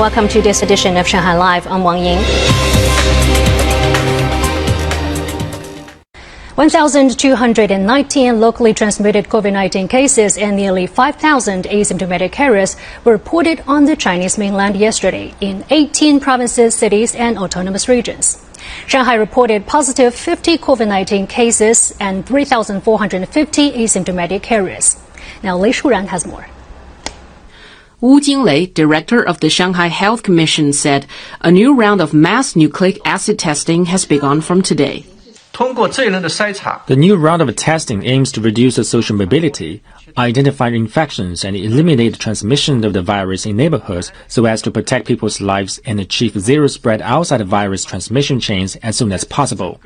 welcome to this edition of Shanghai Live. I'm Wang Ying. 1,219 locally transmitted COVID 19 cases and nearly 5,000 asymptomatic carriers were reported on the Chinese mainland yesterday in 18 provinces, cities, and autonomous regions. Shanghai reported positive 50 COVID 19 cases and 3,450 asymptomatic carriers. Now, Lei Shuran has more. Wu Jinglei, director of the Shanghai Health Commission, said a new round of mass nucleic acid testing has begun from today. The new round of testing aims to reduce the social mobility, identify infections, and eliminate transmission of the virus in neighborhoods so as to protect people's lives and achieve zero spread outside virus transmission chains as soon as possible.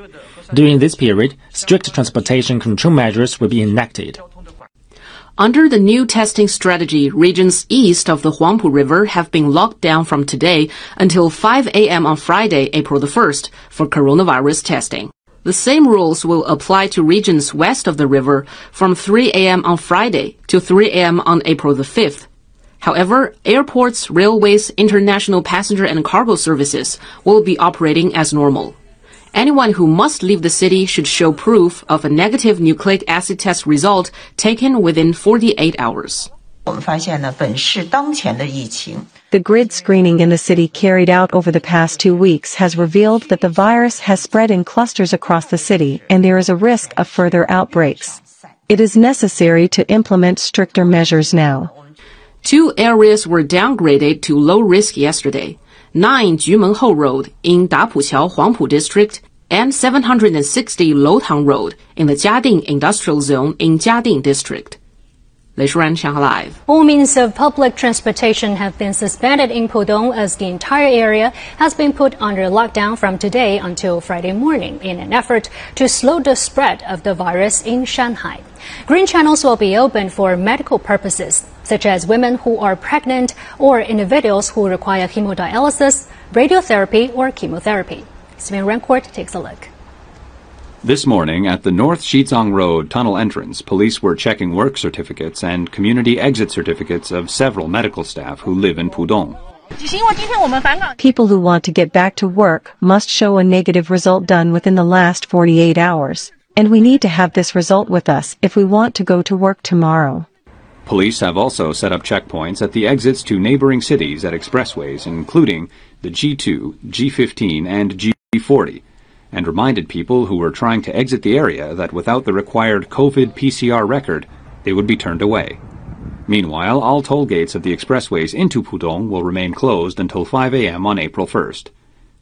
During this period, strict transportation control measures will be enacted. Under the new testing strategy, regions east of the Huangpu River have been locked down from today until 5 a.m. on Friday, April the 1st, for coronavirus testing. The same rules will apply to regions west of the river from 3 a.m. on Friday to 3 a.m. on April the 5th. However, airports, railways, international passenger and cargo services will be operating as normal. Anyone who must leave the city should show proof of a negative nucleic acid test result taken within 48 hours. The grid screening in the city carried out over the past two weeks has revealed that the virus has spread in clusters across the city and there is a risk of further outbreaks. It is necessary to implement stricter measures now. Two areas were downgraded to low risk yesterday. 9 Jumenhou Road in Dapuqiao Huangpu District and 760 Loutang Road in the Jiading Industrial Zone in Jiading District. Live. All means of public transportation have been suspended in Pudong as the entire area has been put under lockdown from today until Friday morning in an effort to slow the spread of the virus in Shanghai. Green channels will be open for medical purposes, such as women who are pregnant or individuals who require hemodialysis, radiotherapy, or chemotherapy. Sven Rancourt takes a look. This morning, at the North Xizang Road tunnel entrance, police were checking work certificates and community exit certificates of several medical staff who live in Pudong. People who want to get back to work must show a negative result done within the last 48 hours. And we need to have this result with us if we want to go to work tomorrow. Police have also set up checkpoints at the exits to neighboring cities at expressways, including the G2, G15, and G40 and reminded people who were trying to exit the area that without the required COVID PCR record, they would be turned away. Meanwhile, all toll gates of the expressways into Pudong will remain closed until 5 a.m. on April 1st.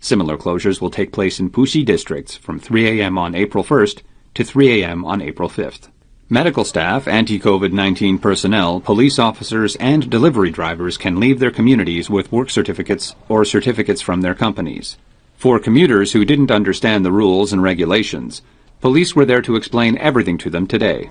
Similar closures will take place in Puxi districts from 3 a.m. on April 1st to 3 a.m. on April 5th. Medical staff, anti-COVID-19 personnel, police officers, and delivery drivers can leave their communities with work certificates or certificates from their companies. For commuters who didn't understand the rules and regulations, police were there to explain everything to them today.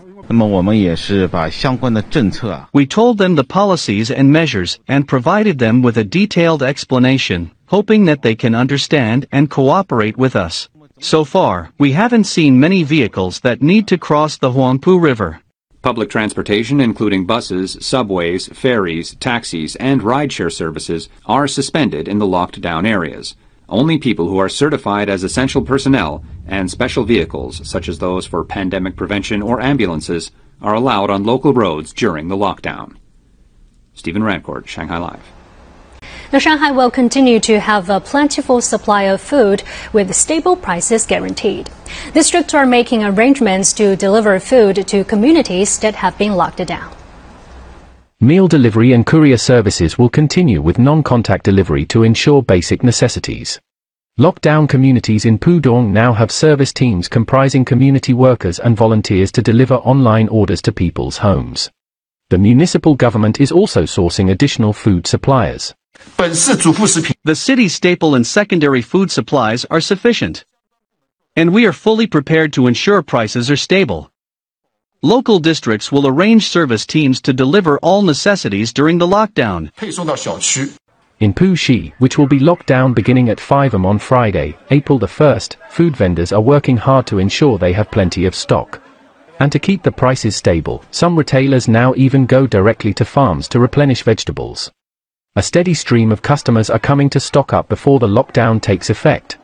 We told them the policies and measures and provided them with a detailed explanation, hoping that they can understand and cooperate with us. So far, we haven't seen many vehicles that need to cross the Huangpu River. Public transportation, including buses, subways, ferries, taxis, and rideshare services, are suspended in the locked down areas. Only people who are certified as essential personnel and special vehicles, such as those for pandemic prevention or ambulances, are allowed on local roads during the lockdown. Stephen Rancourt, Shanghai Live. Now, Shanghai will continue to have a plentiful supply of food with stable prices guaranteed. Districts are making arrangements to deliver food to communities that have been locked down. Meal delivery and courier services will continue with non-contact delivery to ensure basic necessities. Lockdown communities in Pudong now have service teams comprising community workers and volunteers to deliver online orders to people's homes. The municipal government is also sourcing additional food suppliers. The city's staple and secondary food supplies are sufficient. And we are fully prepared to ensure prices are stable. Local districts will arrange service teams to deliver all necessities during the lockdown. In Puxi, which will be locked down beginning at 5 am on Friday, April the 1st, food vendors are working hard to ensure they have plenty of stock. And to keep the prices stable, some retailers now even go directly to farms to replenish vegetables. A steady stream of customers are coming to stock up before the lockdown takes effect.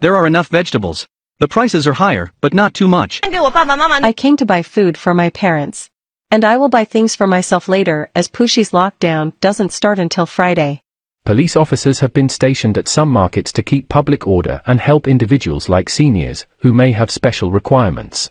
There are enough vegetables. The prices are higher, but not too much. I came to buy food for my parents. And I will buy things for myself later as Puxi's lockdown doesn't start until Friday. Police officers have been stationed at some markets to keep public order and help individuals like seniors, who may have special requirements.